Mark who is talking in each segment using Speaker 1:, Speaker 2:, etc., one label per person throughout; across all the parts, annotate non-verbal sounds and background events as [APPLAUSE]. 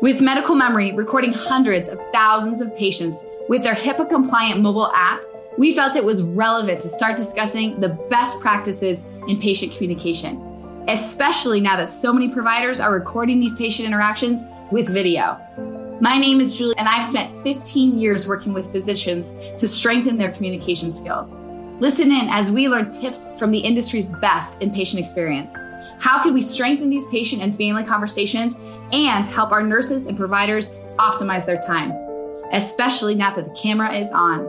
Speaker 1: With Medical Memory recording hundreds of thousands of patients with their HIPAA compliant mobile app, we felt it was relevant to start discussing the best practices in patient communication, especially now that so many providers are recording these patient interactions with video. My name is Julie, and I've spent 15 years working with physicians to strengthen their communication skills. Listen in as we learn tips from the industry's best in patient experience. How can we strengthen these patient and family conversations and help our nurses and providers optimize their time, especially now that the camera is on?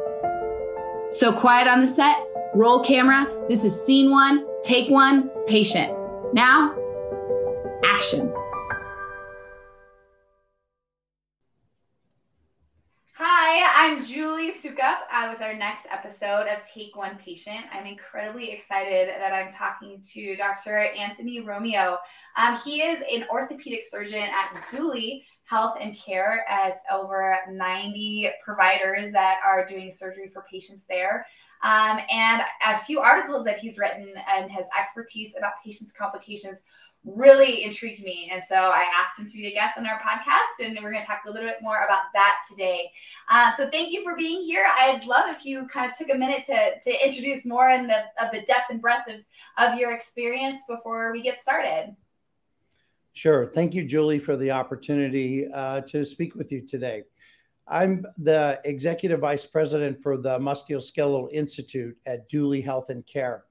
Speaker 1: So, quiet on the set, roll camera. This is scene one, take one, patient. Now, action. Hi, I'm Julie Sukup uh, with our next episode of Take One Patient. I'm incredibly excited that I'm talking to Dr. Anthony Romeo. Um, he is an orthopedic surgeon at Duly Health and Care as over 90 providers that are doing surgery for patients there. Um, and a few articles that he's written and has expertise about patients' complications really intrigued me. And so I asked him to be a guest on our podcast, and we're going to talk a little bit more about that today. Uh, so thank you for being here. I'd love if you kind of took a minute to, to introduce more in the of the depth and breadth of, of your experience before we get started.
Speaker 2: Sure. Thank you, Julie, for the opportunity uh, to speak with you today. I'm the executive vice president for the Musculoskeletal Institute at Duly Health and Care.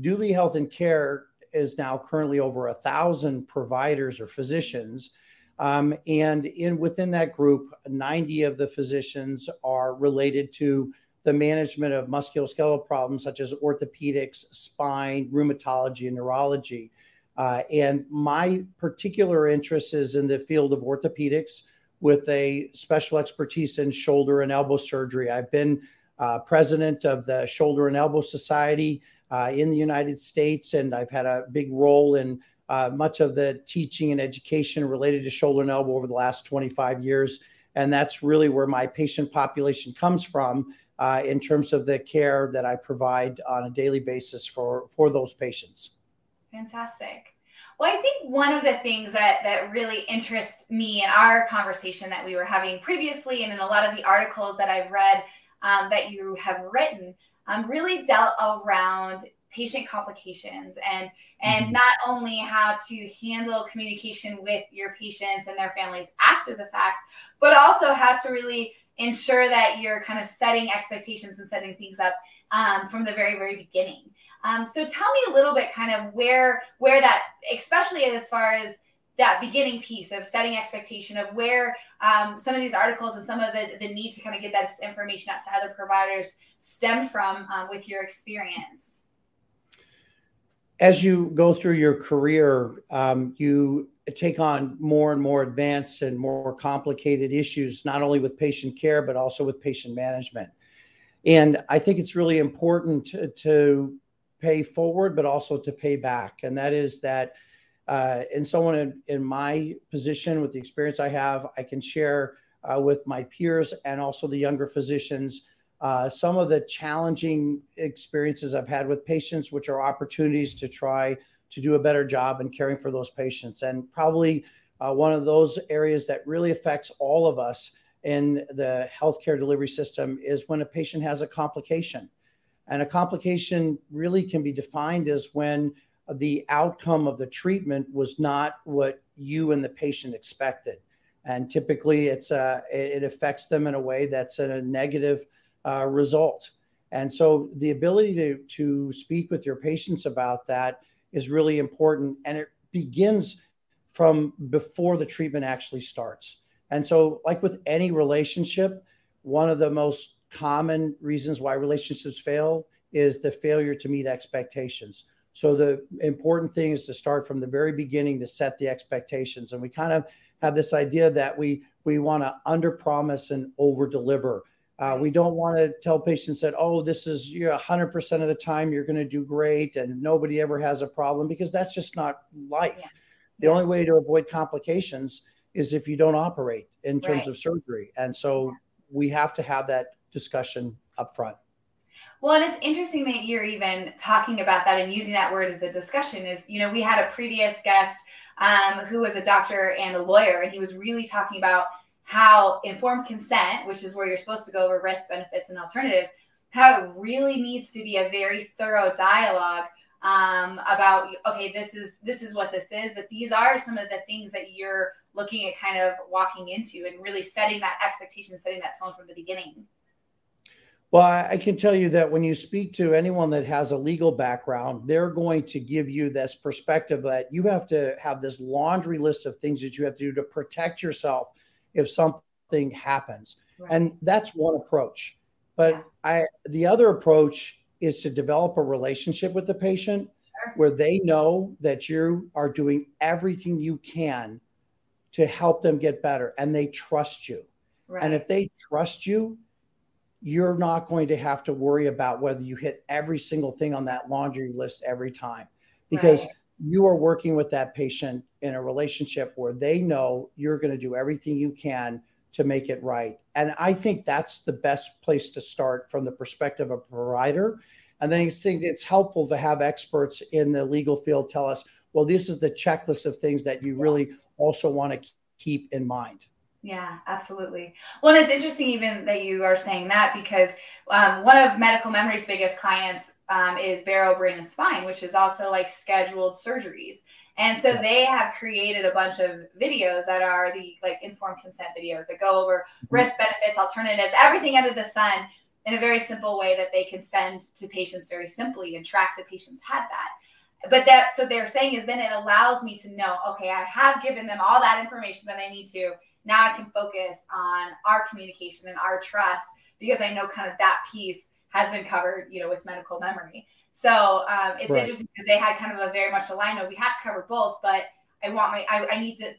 Speaker 2: Duly Health and Care is now currently over a thousand providers or physicians. Um, and in within that group, 90 of the physicians are related to the management of musculoskeletal problems such as orthopedics, spine, rheumatology, and neurology. Uh, and my particular interest is in the field of orthopedics with a special expertise in shoulder and elbow surgery. I've been uh, president of the Shoulder and Elbow Society uh, in the United States, and I've had a big role in uh, much of the teaching and education related to shoulder and elbow over the last 25 years. And that's really where my patient population comes from uh, in terms of the care that I provide on a daily basis for, for those patients.
Speaker 1: Fantastic. Well, I think one of the things that that really interests me in our conversation that we were having previously, and in a lot of the articles that I've read um, that you have written, um, really dealt around patient complications and and mm-hmm. not only how to handle communication with your patients and their families after the fact but also how to really ensure that you're kind of setting expectations and setting things up um, from the very very beginning um, so tell me a little bit kind of where where that especially as far as that beginning piece of setting expectation of where um, some of these articles and some of the, the need to kind of get that information out to other providers stemmed from um, with your experience.
Speaker 2: As you go through your career um, you take on more and more advanced and more complicated issues not only with patient care but also with patient management. And i think it's really important to, to pay forward but also to pay back. And that is that uh, and someone in, in, my position with the experience I have, I can share uh, with my peers and also the younger physicians uh, some of the challenging experiences I've had with patients, which are opportunities to try to do a better job in caring for those patients. And probably uh, one of those areas that really affects all of us in the healthcare delivery system is when a patient has a complication. And a complication really can be defined as when the outcome of the treatment was not what you and the patient expected. And typically, it's uh, it affects them in a way that's a negative uh, result. And so, the ability to to speak with your patients about that is really important, and it begins from before the treatment actually starts. And so, like with any relationship, one of the most common reasons why relationships fail is the failure to meet expectations. So the important thing is to start from the very beginning to set the expectations. And we kind of have this idea that we we want to under promise and over deliver. Uh, we don't want to tell patients that oh this is you're 100% of the time you're going to do great and nobody ever has a problem because that's just not life. Yeah. The yeah. only way to avoid complications is if you don't operate in terms right. of surgery. And so we have to have that discussion up front.
Speaker 1: Well, and it's interesting that you're even talking about that and using that word as a discussion. Is you know we had a previous guest um, who was a doctor and a lawyer, and he was really talking about how informed consent, which is where you're supposed to go over risks, benefits, and alternatives, how it really needs to be a very thorough dialogue um, about okay, this is this is what this is, but these are some of the things that you're looking at kind of walking into and really setting that expectation, setting that tone from the beginning.
Speaker 2: Well, I can tell you that when you speak to anyone that has a legal background, they're going to give you this perspective that you have to have this laundry list of things that you have to do to protect yourself if something happens. Right. And that's one approach. But yeah. I the other approach is to develop a relationship with the patient sure. where they know that you are doing everything you can to help them get better and they trust you. Right. And if they trust you, you're not going to have to worry about whether you hit every single thing on that laundry list every time because right. you are working with that patient in a relationship where they know you're going to do everything you can to make it right. And I think that's the best place to start from the perspective of a provider. And then I think it's helpful to have experts in the legal field tell us, well, this is the checklist of things that you really also want to keep in mind.
Speaker 1: Yeah, absolutely. Well, it's interesting even that you are saying that because um, one of Medical Memory's biggest clients um, is Barrow Brain and Spine, which is also like scheduled surgeries. And so they have created a bunch of videos that are the like informed consent videos that go over mm-hmm. risk, benefits, alternatives, everything under the sun in a very simple way that they can send to patients very simply and track the patients had that. But that's what they're saying is then it allows me to know, okay, I have given them all that information that I need to now I can focus on our communication and our trust because I know kind of that piece has been covered, you know, with medical memory. So um, it's right. interesting because they had kind of a very much aligned. We have to cover both, but I want my I, I need to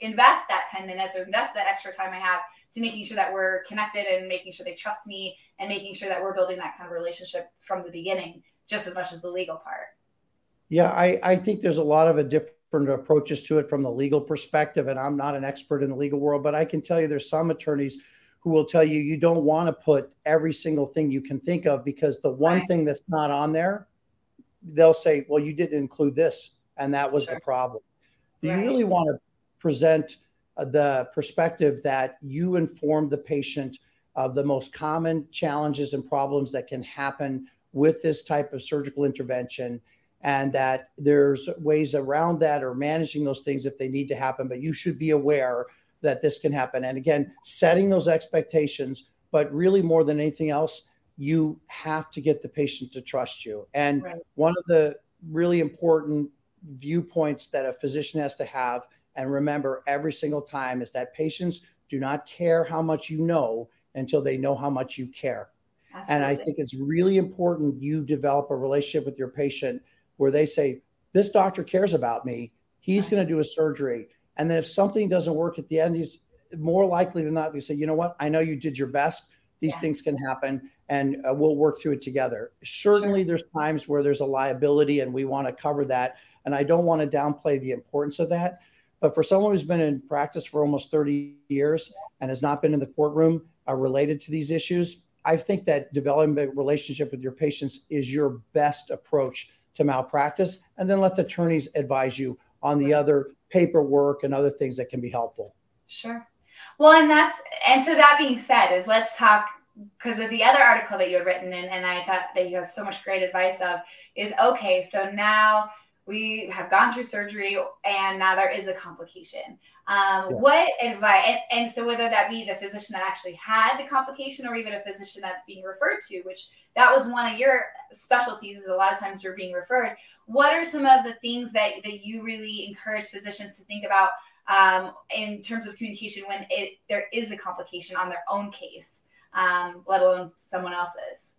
Speaker 1: invest that 10 minutes or invest that extra time I have to making sure that we're connected and making sure they trust me and making sure that we're building that kind of relationship from the beginning, just as much as the legal part.
Speaker 2: Yeah, I, I think there's a lot of a different approaches to it from the legal perspective. And I'm not an expert in the legal world, but I can tell you there's some attorneys who will tell you you don't want to put every single thing you can think of because the one right. thing that's not on there, they'll say, well, you didn't include this. And that was sure. the problem. Right. You really want to present uh, the perspective that you inform the patient of the most common challenges and problems that can happen with this type of surgical intervention and that there's ways around that or managing those things if they need to happen. But you should be aware that this can happen. And again, setting those expectations, but really more than anything else, you have to get the patient to trust you. And right. one of the really important viewpoints that a physician has to have and remember every single time is that patients do not care how much you know until they know how much you care. Absolutely. And I think it's really important you develop a relationship with your patient where they say, This doctor cares about me. He's going to do a surgery. And then if something doesn't work at the end, he's more likely than not, they say, You know what? I know you did your best. These yeah. things can happen and uh, we'll work through it together. Certainly, sure. there's times where there's a liability and we want to cover that. And I don't want to downplay the importance of that. But for someone who's been in practice for almost 30 years and has not been in the courtroom uh, related to these issues, I think that developing a relationship with your patients is your best approach to malpractice, and then let the attorneys advise you on the other paperwork and other things that can be helpful.
Speaker 1: Sure. Well, and that's and so that being said, is let's talk because of the other article that you had written, and, and I thought that you had so much great advice of is okay. So now we have gone through surgery and now there is a complication. Um, yeah. What advice, and, and, so whether that be the physician that actually had the complication or even a physician that's being referred to, which that was one of your specialties, is a lot of times you're being referred. What are some of the things that, that you really encourage physicians to think about um, in terms of communication when it, there is a complication on their own case, um, let alone someone else's?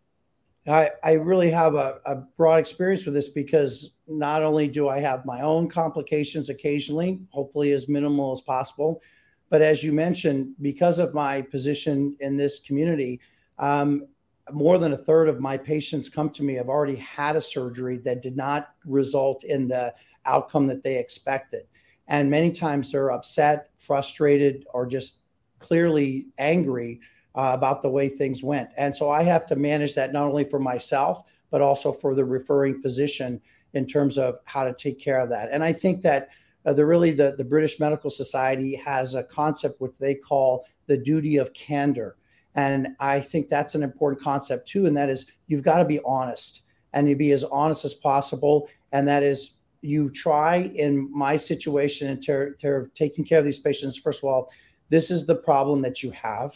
Speaker 2: I, I really have a, a, broad experience with this because not only do I have my own complications occasionally, hopefully as minimal as possible, but as you mentioned, because of my position in this community, um, more than a third of my patients come to me have already had a surgery that did not result in the outcome that they expected. And many times they're upset, frustrated, or just clearly angry uh, about the way things went. And so I have to manage that not only for myself, but also for the referring physician in terms of how to take care of that. And I think that uh, the really the, the British Medical Society has a concept which they call the duty of candor. And I think that's an important concept too. And that is you've got to be honest and you be as honest as possible. And that is you try in my situation in ter- ter- taking care of these patients, first of all, this is the problem that you have.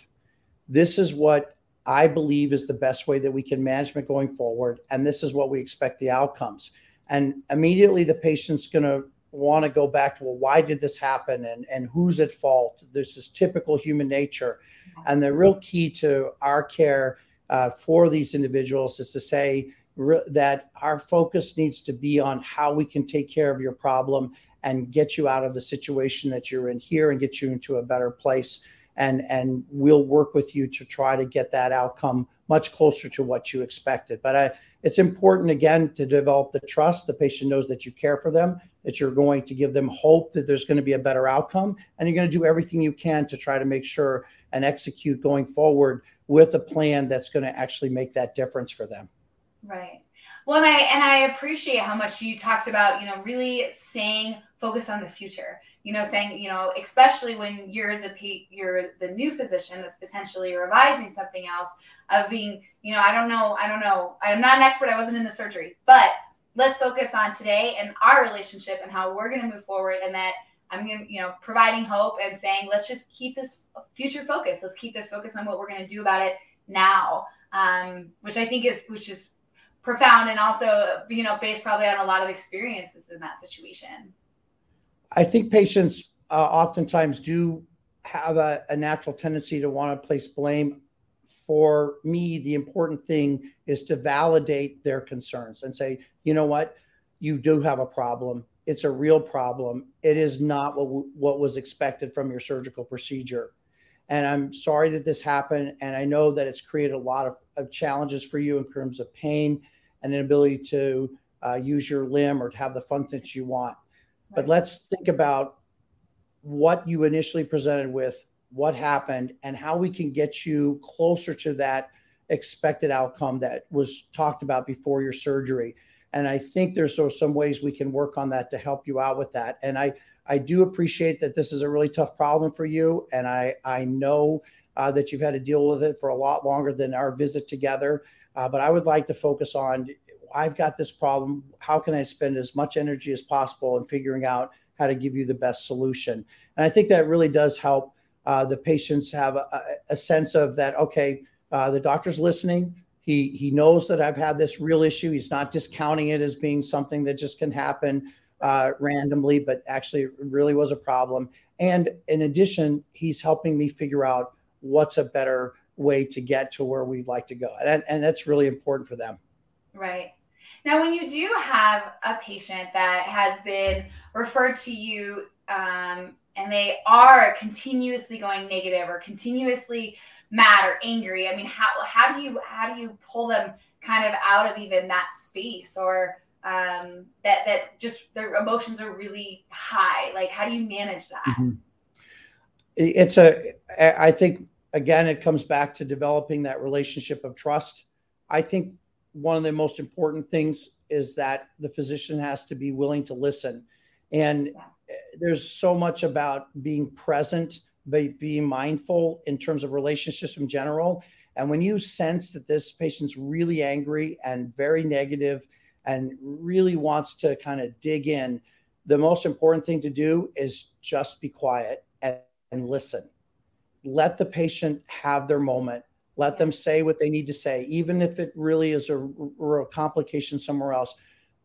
Speaker 2: This is what I believe is the best way that we can management going forward. And this is what we expect the outcomes. And immediately the patient's going to want to go back to, well, why did this happen? And, and who's at fault? This is typical human nature. And the real key to our care uh, for these individuals is to say re- that our focus needs to be on how we can take care of your problem and get you out of the situation that you're in here and get you into a better place and and we'll work with you to try to get that outcome much closer to what you expected but I, it's important again to develop the trust. The patient knows that you care for them that you're going to give them hope that there's going to be a better outcome and you're going to do everything you can to try to make sure and execute going forward with a plan that's going to actually make that difference for them.
Speaker 1: Right. Well, and I and I appreciate how much you talked about, you know, really saying focus on the future. You know, saying, you know, especially when you're the you're the new physician that's potentially revising something else of being, you know, I don't know, I don't know, I'm not an expert, I wasn't in the surgery, but let's focus on today and our relationship and how we're going to move forward and that I'm going to, you know, providing hope and saying, let's just keep this future focus. Let's keep this focus on what we're going to do about it now. Um, which I think is, which is profound and also you know based probably on a lot of experiences in that situation
Speaker 2: i think patients uh, oftentimes do have a, a natural tendency to want to place blame for me. The important thing is to validate their concerns and say you know what? You do have a problem. It's a real problem. It is not what w- what was expected from your surgical procedure. And i'm sorry that this happened and i know that it's created a lot of, of challenges for you in terms of pain and an ability to uh, use your limb or to have the functions you want. Right. But let's think about what you initially presented with, what happened, and how we can get you closer to that expected outcome that was talked about before your surgery. And I think there's some ways we can work on that to help you out with that. And I, I do appreciate that this is a really tough problem for you. And I, I know uh, that you've had to deal with it for a lot longer than our visit together. Uh, but I would like to focus on I've got this problem. How can I spend as much energy as possible in figuring out how to give you the best solution? And I think that really does help uh, the patients have a, a, sense of that. Okay, uh, the doctor's listening. He he knows that I've had this real issue. He's not discounting it as being something that just can happen uh, randomly, but actually it really was a problem. And in addition, he's helping me figure out what's a better way to get to where we'd like to go. And, and that's really important for them.
Speaker 1: Right. Now, when you do have a patient that has been referred to you um, and they are continuously going negative or continuously mad or angry, I mean, how, how do you how do you pull them kind of out of even that space or um, that that just their emotions are really high? Like, how do you manage that? Mm-hmm.
Speaker 2: It's a I think again, it comes back to developing that relationship of trust. I think one of the most important things is that the physician has to be willing to listen. And there's so much about being present, but being mindful in terms of relationships in general. And when you sense that this patient's really angry and very negative and really wants to kind of dig in, the most important thing to do is just be quiet and, and listen let the patient have their moment let them say what they need to say even if it really is a, a complication somewhere else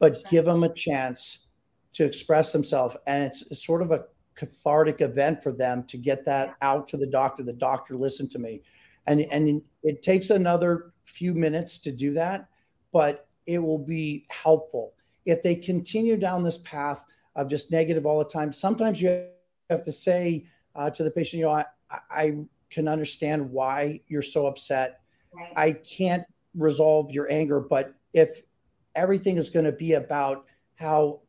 Speaker 2: but give them a chance to express themselves. And it's, it's, sort of a cathartic event for them to get that out to the doctor the doctor listened to me. And and it takes another few minutes to do that but it will be helpful. If they continue down this path of just negative all the time sometimes you have to say uh, to the patient you know I, I can understand why you're so upset. Right. I can't resolve your anger, but if everything is going to be about how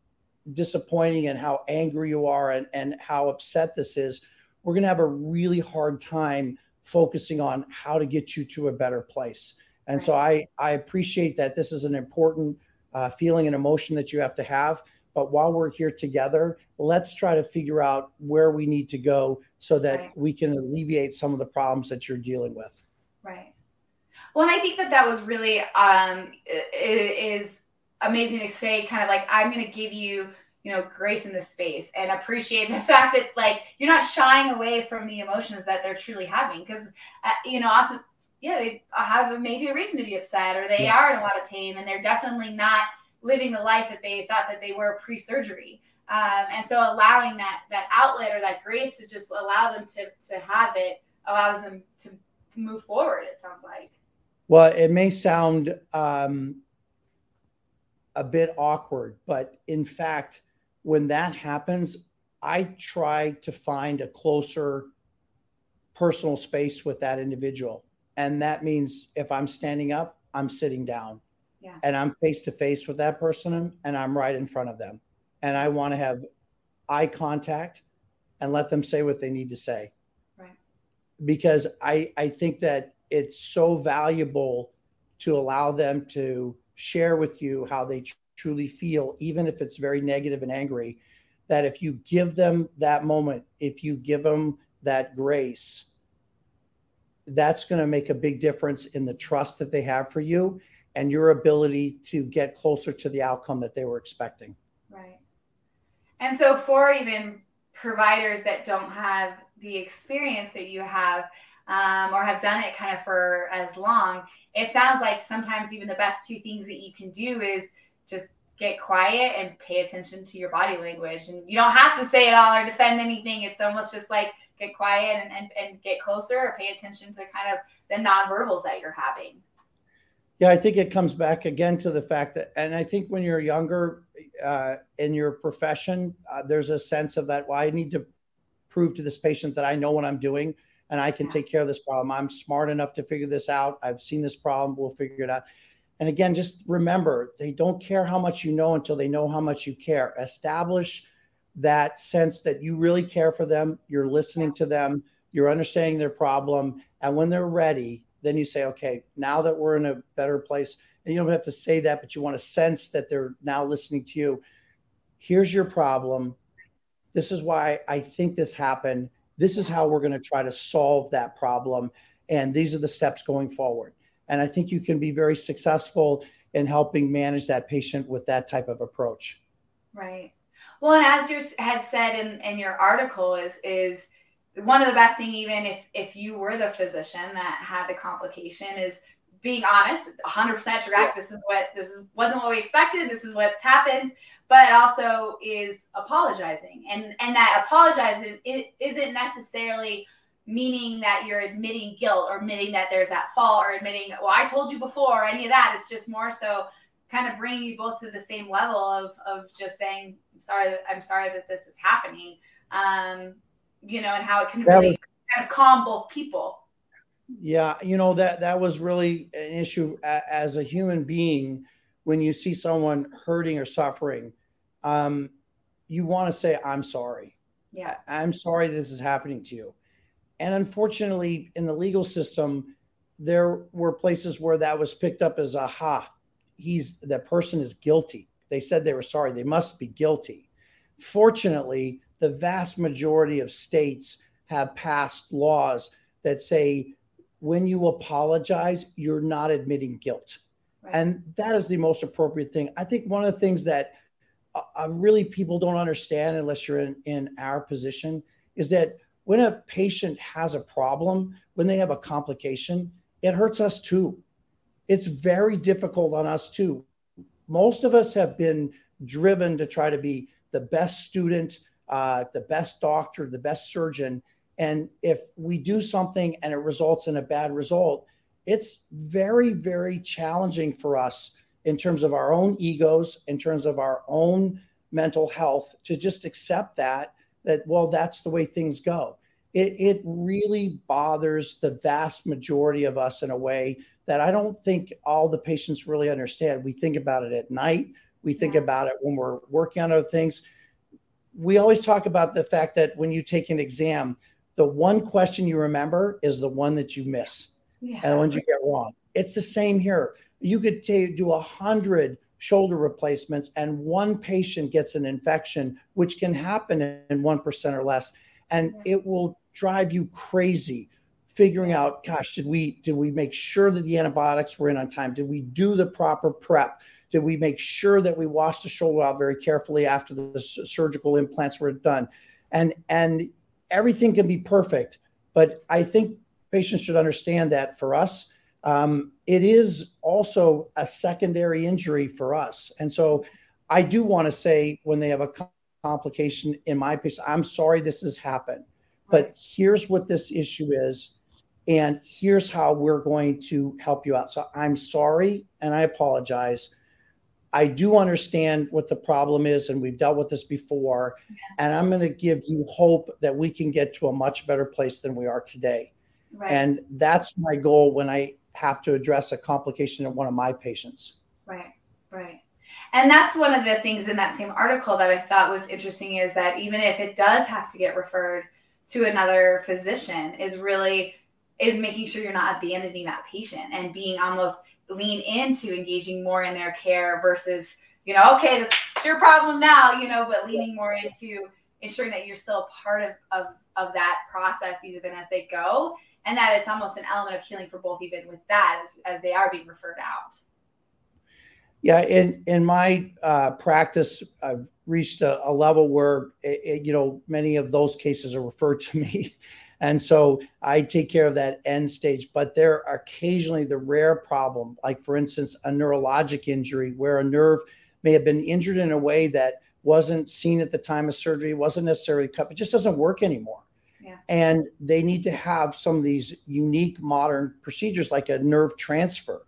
Speaker 2: disappointing and how angry you are and, and how upset this is, we're going to have a really hard time focusing on how to get you to a better place. And right. so I, I appreciate that this is an important uh, feeling and emotion that you have to have. But while we're here together, let's try to figure out where we need to go so that right. we can alleviate some of the problems that you're dealing with.
Speaker 1: Right. Well, and I think that that was really um, is amazing to say, kind of like I'm going to give you, you know, grace in this space and appreciate the [LAUGHS] fact that like you're not shying away from the emotions that they're truly having because uh, you know often yeah they have maybe a reason to be upset or they yeah. are in a lot of pain and they're definitely not living the life that they thought that they were pre-surgery. Um, and so allowing that that outlet or that grace to just allow them to to have it allows them to move forward. It sounds like.
Speaker 2: Well, it may sound um, a bit awkward, but in fact, when that happens, I try to find a closer personal space with that individual. And that means if I'm standing up, I'm sitting down yeah. and I'm face to face with that person and I'm right in front of them. And I want to have eye contact and let them say what they need to say. Right. Because I, I think that it's so valuable to allow them to share with you how they tr- truly feel, even if it's very negative and angry. That if you give them that moment, if you give them that grace, that's going to make a big difference in the trust that they have for you and your ability to get closer to the outcome that they were expecting.
Speaker 1: Right. And so, for even providers that don't have the experience that you have, um, or have done it kind of for as long, it sounds like sometimes even the best two things that you can do is just get quiet and pay attention to your body language. And you don't have to say it all or defend anything. It's almost just like get quiet and, and, and get closer or pay attention to kind of the nonverbals that you're having.
Speaker 2: Yeah, I think it comes back again to the fact that, and I think when you're younger uh, in your profession, uh, there's a sense of that. Well, I need to prove to this patient that I know what I'm doing and I can take care of this problem. I'm smart enough to figure this out. I've seen this problem. We'll figure it out. And again, just remember, they don't care how much you know until they know how much you care. Establish that sense that you really care for them, you're listening to them, you're understanding their problem, and when they're ready, then you say, okay, now that we're in a better place, and you don't have to say that, but you want to sense that they're now listening to you. Here's your problem. This is why I think this happened. This is how we're going to try to solve that problem. And these are the steps going forward. And I think you can be very successful in helping manage that patient with that type of approach.
Speaker 1: Right. Well, and as you had said in, in your article, is is one of the best thing even if if you were the physician that had the complication is being honest 100% direct this is what this is, wasn't what we expected. This is what's happened. But also is apologizing. And and that apologizing it isn't necessarily meaning that you're admitting guilt or admitting that there's that fault or admitting well i told you before or any of that. It's just more so kind of bringing you both to the same level of of just saying i'm sorry i'm sorry that this is happening. Um you know, and how it can that really was, kind of calm both people.
Speaker 2: Yeah, you know that that was really an issue as a human being when you see someone hurting or suffering. Um, you want to say, "I'm sorry."
Speaker 1: Yeah,
Speaker 2: I'm sorry this is happening to you. And unfortunately, in the legal system, there were places where that was picked up as aha, he's that person is guilty. They said they were sorry. They must be guilty. Fortunately, the vast majority of states have passed laws that say when you apologize, you're not admitting guilt. Right. And that is the most appropriate thing. I think one of the things that uh, uh, really people don't understand unless you're in, in our position is that when a patient has a problem, when they have a complication, it hurts us too. It's very difficult on us too. Most of us have been driven to try to be the best student, uh, the best doctor, the best surgeon. And if we do something and it results in a bad result, it's very, very challenging for us in terms of our own egos, in terms of our own mental health, to just accept that, that, well, that's the way things go. It, it really bothers the vast majority of us in a way that I don't think all the patients really understand. We think about it at night, we think about it when we're working on other things we always talk about the fact that when you take an exam, the one question you remember is the one that you miss yeah. and the ones you get wrong. It's the same here. You could t- do a hundred shoulder replacements and one patient gets an infection, which can happen in 1% or less. And it will drive you crazy figuring out, gosh, did we did we make sure that the antibiotics were in on time? Did we do the proper prep? Did we make sure that we washed the shoulder out very carefully after the surgical implants were done? And and everything can be perfect, but I think patients should understand that for us, um, it is also a secondary injury for us. And so I do want to say when they have a complication in my patient, I'm sorry this has happened, but here's what this issue is. And here's how we're going to help you out. So I'm sorry and I apologize. I do understand what the problem is, and we've dealt with this before. And I'm going to give you hope that we can get to a much better place than we are today. Right. And that's my goal when I have to address a complication in one of my patients.
Speaker 1: Right, right. And that's one of the things in that same article that I thought was interesting is that even if it does have to get referred to another physician, is really is making sure you're not abandoning that patient and being almost lean into engaging more in their care versus you know okay that's your problem now you know but leaning more into ensuring that you're still a part of of, of that process even as they go. And that it's almost an element of healing for both even with that as, as they are being referred out.
Speaker 2: Yeah in in my uh, practice i've reached a, a level where it, it, you know many of those cases are referred to me [LAUGHS] and so I take care of that end stage. But there are occasionally the rare problem, like for instance, a neurologic injury where a nerve may have been injured in a way that wasn't seen at the time of surgery, wasn't necessarily cut, but just doesn't work anymore. Yeah. And they need to have some of these unique modern procedures like a nerve transfer.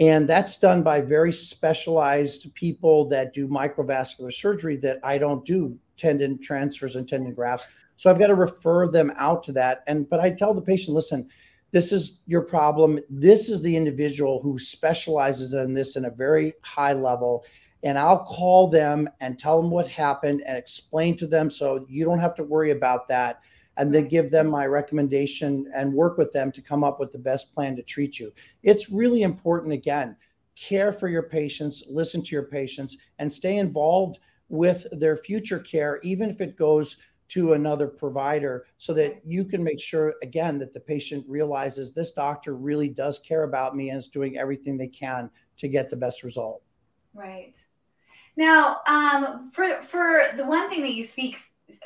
Speaker 2: And that's done by very specialized people that do microvascular surgery that I don't do tendon transfers and tendon grafts. So I've got to refer them out to that. And but I tell the patient, listen, this is your problem. This is the individual who specializes in this in a very high level. And I'll call them and tell them what happened and explain to them so you don't have to worry about that. And then give them my recommendation and work with them to come up with the best plan to treat you. It's really important, again, care for your patients, listen to your patients, and stay involved with their future care, even if it goes to another provider so that you can make sure again that the patient realizes this doctor really does care about me and is doing everything they can to get the best result.
Speaker 1: Right. Now um, for for the one thing that you speak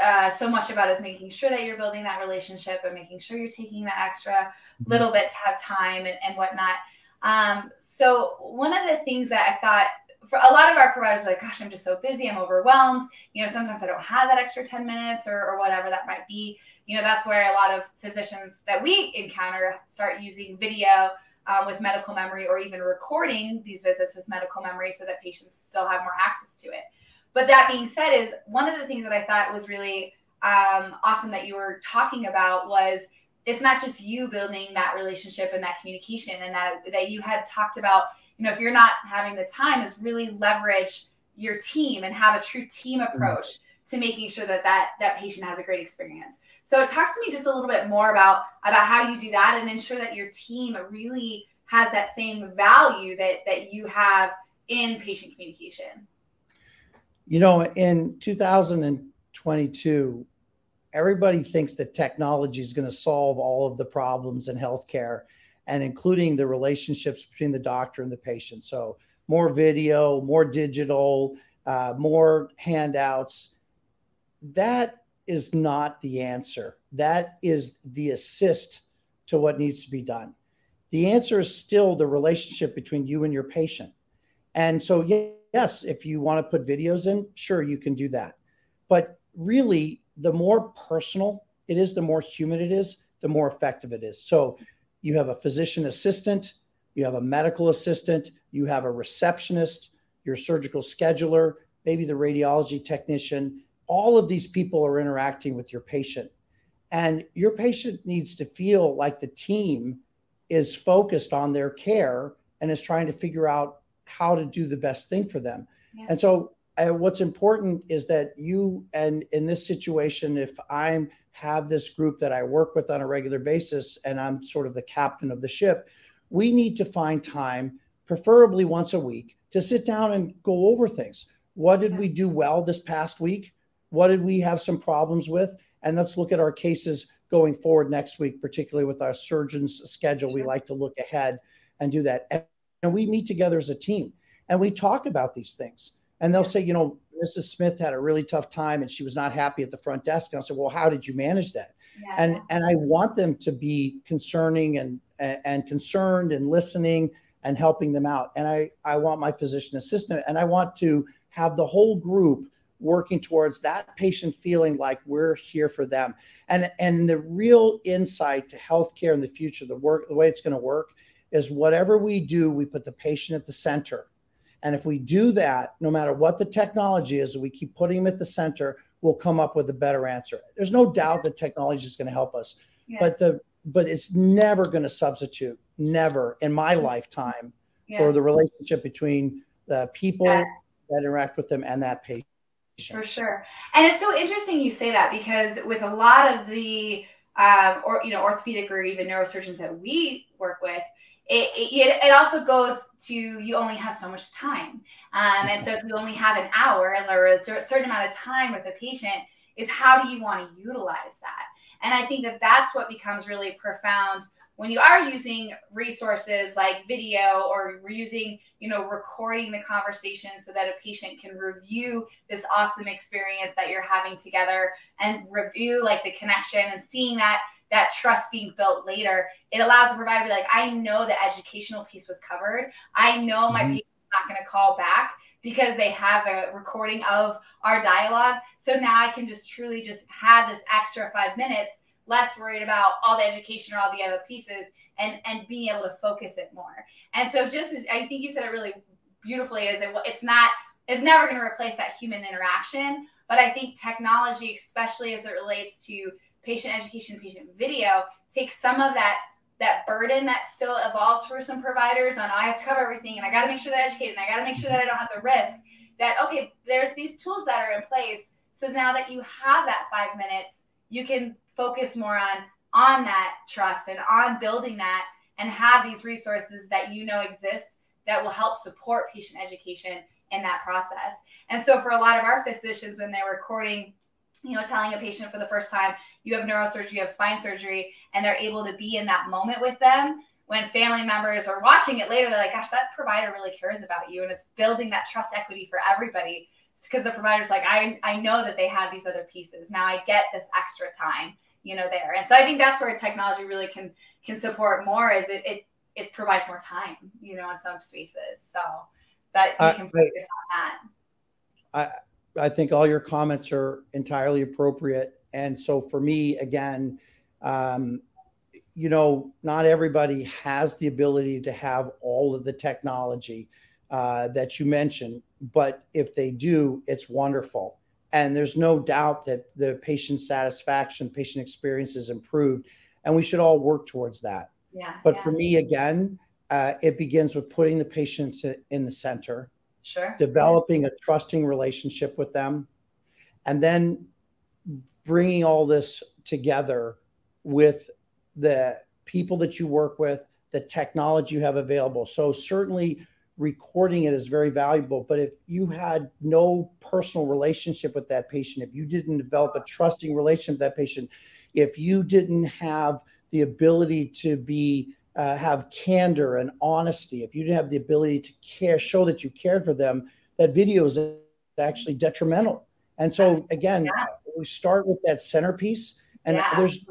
Speaker 1: uh, so much about is making sure that you're building that relationship and making sure you're taking that extra mm-hmm. little bit to have time and, and whatnot. Um, so one of the things that i thought for a lot of our providers are like, gosh, I'm just so busy, I'm overwhelmed. You know, sometimes I don't have that extra 10 minutes or, or whatever that might be. You know, that's where a lot of physicians that we encounter start using video um, with medical memory or even recording these visits with medical memory so that patients still have more access to it. But that being said, is one of the things that I thought was really um, awesome that you were talking about was it's not just you building that relationship and that communication and that that you had talked about you know, if you're not having the time, is really leverage your team and have a true team mm-hmm. approach mm-hmm. to making sure that that that patient has a great experience. So talk to me just a little bit more about about how you do that and ensure that your team really has that same value that that you have in patient communication.
Speaker 2: You know, in 2022, everybody thinks that technology is going to solve all of the problems in healthcare and including the relationships between the doctor and the patient. So more video, more digital, uh, more handouts. That is not the answer. That is the assist to what needs to be done. The answer is still the relationship between you and your patient. And so, yes, if you want to put videos in, sure, you can do that. But really, the more personal it is, the more human it is, the more effective it is. So, you have a physician assistant, you have a medical assistant, you have a receptionist, your surgical scheduler, maybe the radiology technician. All of these people are interacting with your patient. And your patient needs to feel like the team is focused on their care and is trying to figure out how to do the best thing for them. Yeah. And so, uh, what's important is that you, and in this situation, if I'm have this group that I work with on a regular basis, and I'm sort of the captain of the ship. We need to find time, preferably once a week, to sit down and go over things. What did we do well this past week? What did we have some problems with? And let's look at our cases going forward next week, particularly with our surgeon's schedule. We like to look ahead and do that. And we meet together as a team and we talk about these things. And they'll say, you know, Mrs. Smith had a really tough time and she was not happy at the front desk. And I said, well, how did you manage that? Yeah. And and I want them to be concerning and and concerned and listening and helping them out. And I I want my physician assistant and I want to have the whole group working towards that patient feeling like we're here for them. And and the real insight to healthcare in the future, the work, the way it's going to work is whatever we do, we put the patient at the center. And if we do that, no matter what the technology is, we keep putting them at the center, we'll come up with a better answer. There's no doubt that technology is going to help us, yeah. but the but it's never going to substitute, never in my lifetime, yeah. for the relationship between the people yeah. that interact with them and that patient.
Speaker 1: For sure. And it's so interesting you say that because with a lot of the um, or you know orthopedic or even neurosurgeons that we work with, it, it, it also goes to you only have so much time. Um, and so if you only have an hour or a certain amount of time with a patient, is how do you want to utilize that? And I think that that's what becomes really profound when you are using resources like video or using you know recording the conversation so that a patient can review this awesome experience that you're having together and review like the connection and seeing that that trust being built later it allows the provider to be like i know the educational piece was covered. I know my mm-hmm. patient's not going to call back because they have a recording of our dialogue. So now i can just truly just have this extra five minutes less worried about all the education or all the other pieces and and being able to focus it more. And so just as i think you said it really beautifully is it it's not it's never going to replace that human interaction. But i think technology especially as it relates to patient education patient video takes some of that that burden that still evolves for some providers on oh, i have to cover everything and i got to make sure they're educated and i got to make sure that i don't have the risk that okay there's these tools that are in place so now that you have that five minutes you can focus more on on that trust and on building that and have these resources that you know exist that will help support patient education in that process. And so for a lot of our physicians when they're recording you know, telling a patient for the first time, you have neurosurgery, you have spine surgery, and they're able to be in that moment with them. When family members are watching it later, they're like, gosh, that provider really cares about you. And it's building that trust equity for everybody because the provider's like, I, I know that they have these other pieces. Now I get this extra time you know there and so i think that's where technology really can can support more is it it, it provides more time you know in some spaces so that you can focus I, on
Speaker 2: that i i think all your comments are entirely appropriate and so for me again um, you know not everybody has the ability to have all of the technology uh, that you mentioned but if they do it's wonderful and there's no doubt that the patient satisfaction, patient experience is improved. And we should all work towards that.
Speaker 1: Yeah.
Speaker 2: But
Speaker 1: yeah.
Speaker 2: for me, again, uh, it begins with putting the patient in the center,
Speaker 1: sure.
Speaker 2: developing a trusting relationship with them, and then bringing all this together with the people that you work with, the technology you have available. So, certainly, recording it is very valuable. But if you had no personal relationship with that patient, if you didn't develop a trusting relationship with that patient, if you didn't have the ability to be uh, have candor and honesty, if you didn't have the ability to care, show that you cared for them, that video is actually detrimental. And so again, yeah. we start with that centerpiece, and yeah. there's,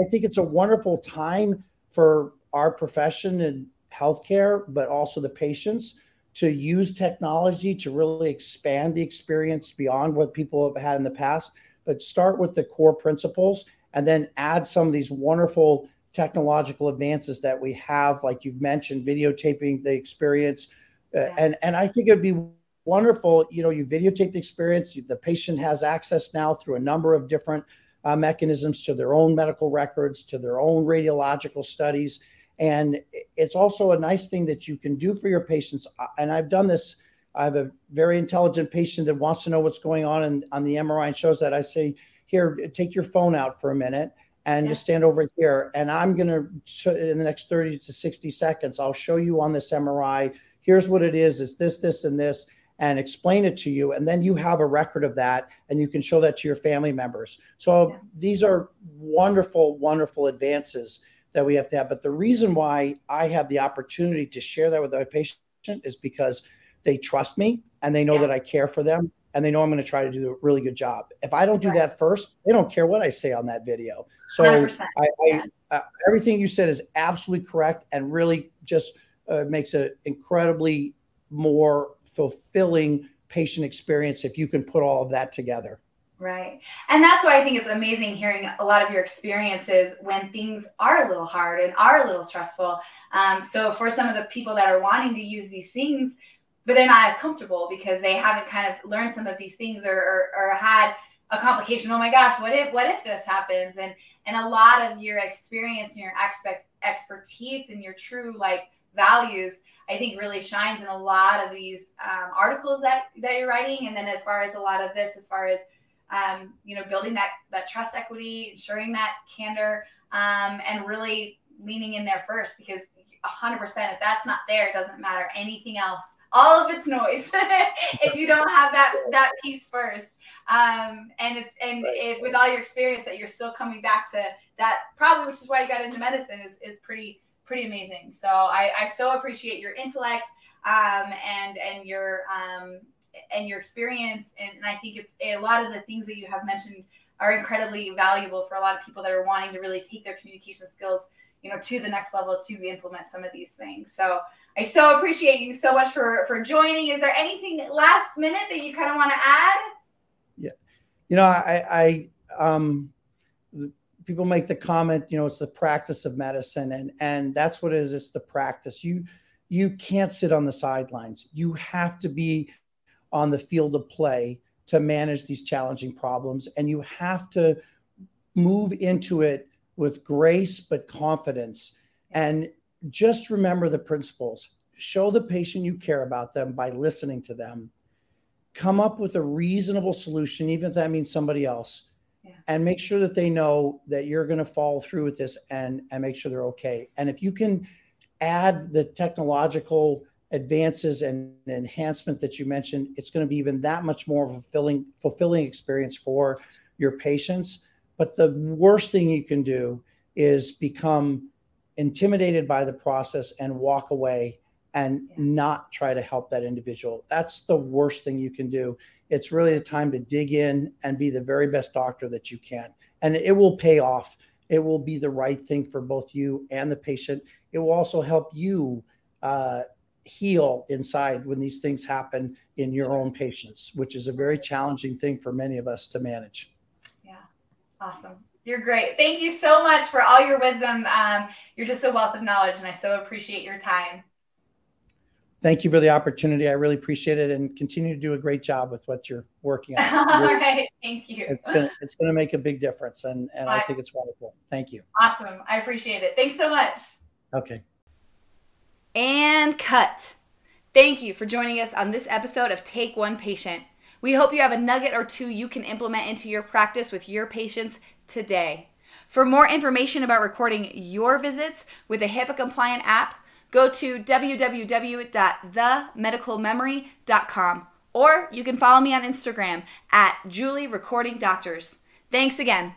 Speaker 2: I think it's a wonderful time for our profession and healthcare, but also the patients to use technology to really expand the experience beyond what people have had in the past. But start with the core principles and then add some of these wonderful technological advances that we have, like you've mentioned, videotaping the experience. Uh, and, and I think it'd be wonderful. You know, you videotape the experience, the patient has access now through a number of different uh, mechanisms to their own medical records, to their own radiological studies and it's also a nice thing that you can do for your patients. And I've done this. I have a very intelligent patient that wants to know what's going on in, on the MRI and shows that. I say, here, take your phone out for a minute and yeah. just stand over here. And I'm going to, in the next 30 to 60 seconds, I'll show you on this MRI. Here's what it is. It's this, this, and this and explain it to you and then you have a record of that and you can show that to your family members so yeah. these are wonderful wonderful advances that we have to have but the reason why i have the opportunity to share that with my patient is because they trust me and they know yeah. that i care for them and they know i'm going to try to do a really good job if i don't do right. that first they don't care what i say on that video so I, I uh, everything you said is absolutely correct and really just uh, makes it incredibly more fulfilling patient experience if you can put all of that together.
Speaker 1: Right. And that's why I think it's amazing hearing a lot of your experiences when things are a little hard and are a little stressful. Um, so, for some of the people that are wanting to use these things, but they're not as comfortable because they haven't kind of learned some of these things or, or, or had a complication. Oh my gosh, what if what if this happens? And and a lot of your experience and your expect expertise and your true like values I think really shines in a lot of these um, articles that that you're writing, and then as far as a lot of this, as far as um, you know, building that that trust equity, ensuring that candor, um, and really leaning in there first because 100% if that's not there, it doesn't matter anything else. All of it's noise [LAUGHS] if you don't have that that piece first. Um, and it's and it, with all your experience that you're still coming back to that probably which is why you got into medicine is is pretty pretty amazing. So I, I so appreciate your intellect um, and and your um, and your experience, and, and I think it's a lot of the things that you have mentioned are incredibly valuable for a lot of people that are wanting to really take their communication skills you know to the next level to implement some of these things so i so appreciate you so much for for joining is there anything last minute that you kind of want to add
Speaker 2: yeah you know i i um people make the comment, you know, it's the practice of medicine, and and that's what it is. It's the practice. You you can't sit on the sidelines. You have to be on the field of play to manage these challenging problems, and you have to move into it with grace but confidence. And just remember the principles. Show the patient you care about them by listening to them. Come up with a reasonable solution, even if that means somebody else and make sure that they know that you're going to follow through with this and and make sure they're okay and if you can add the technological advances and enhancement that you mentioned it's going to be even that much more of a fulfilling fulfilling experience for your patients but the worst thing you can do is become intimidated by the process and walk away and yeah. not try to help that individual that's the worst thing you can do it's really the time to dig in and be the very best doctor that you can. And it will pay off. It will be the right thing for both you and the patient. It will also help you uh, heal inside when these things happen in your own patients, which is a very challenging thing for many of us to manage.
Speaker 1: Yeah, awesome. You're great. Thank you so much for all your wisdom. Um, you're just a wealth of knowledge, and I so appreciate your time
Speaker 2: thank you for the opportunity. I really appreciate it and continue to do a great job with what you're working on. [LAUGHS]
Speaker 1: All right. Thank you.
Speaker 2: It's gonna it's gonna make a big difference and, and I think it's wonderful. Thank you.
Speaker 1: Awesome. I appreciate it. Thanks so much.
Speaker 2: Okay.
Speaker 1: And cut. Thank you for joining us on this episode of Take One Patient. We hope you have a nugget or two you can implement into your practice with your patients today. For more information about recording your visits with a HIPAA compliant app, go to www.themedicalmemory.com or you can follow me on Instagram at Julie Recording Doctors. Thanks again.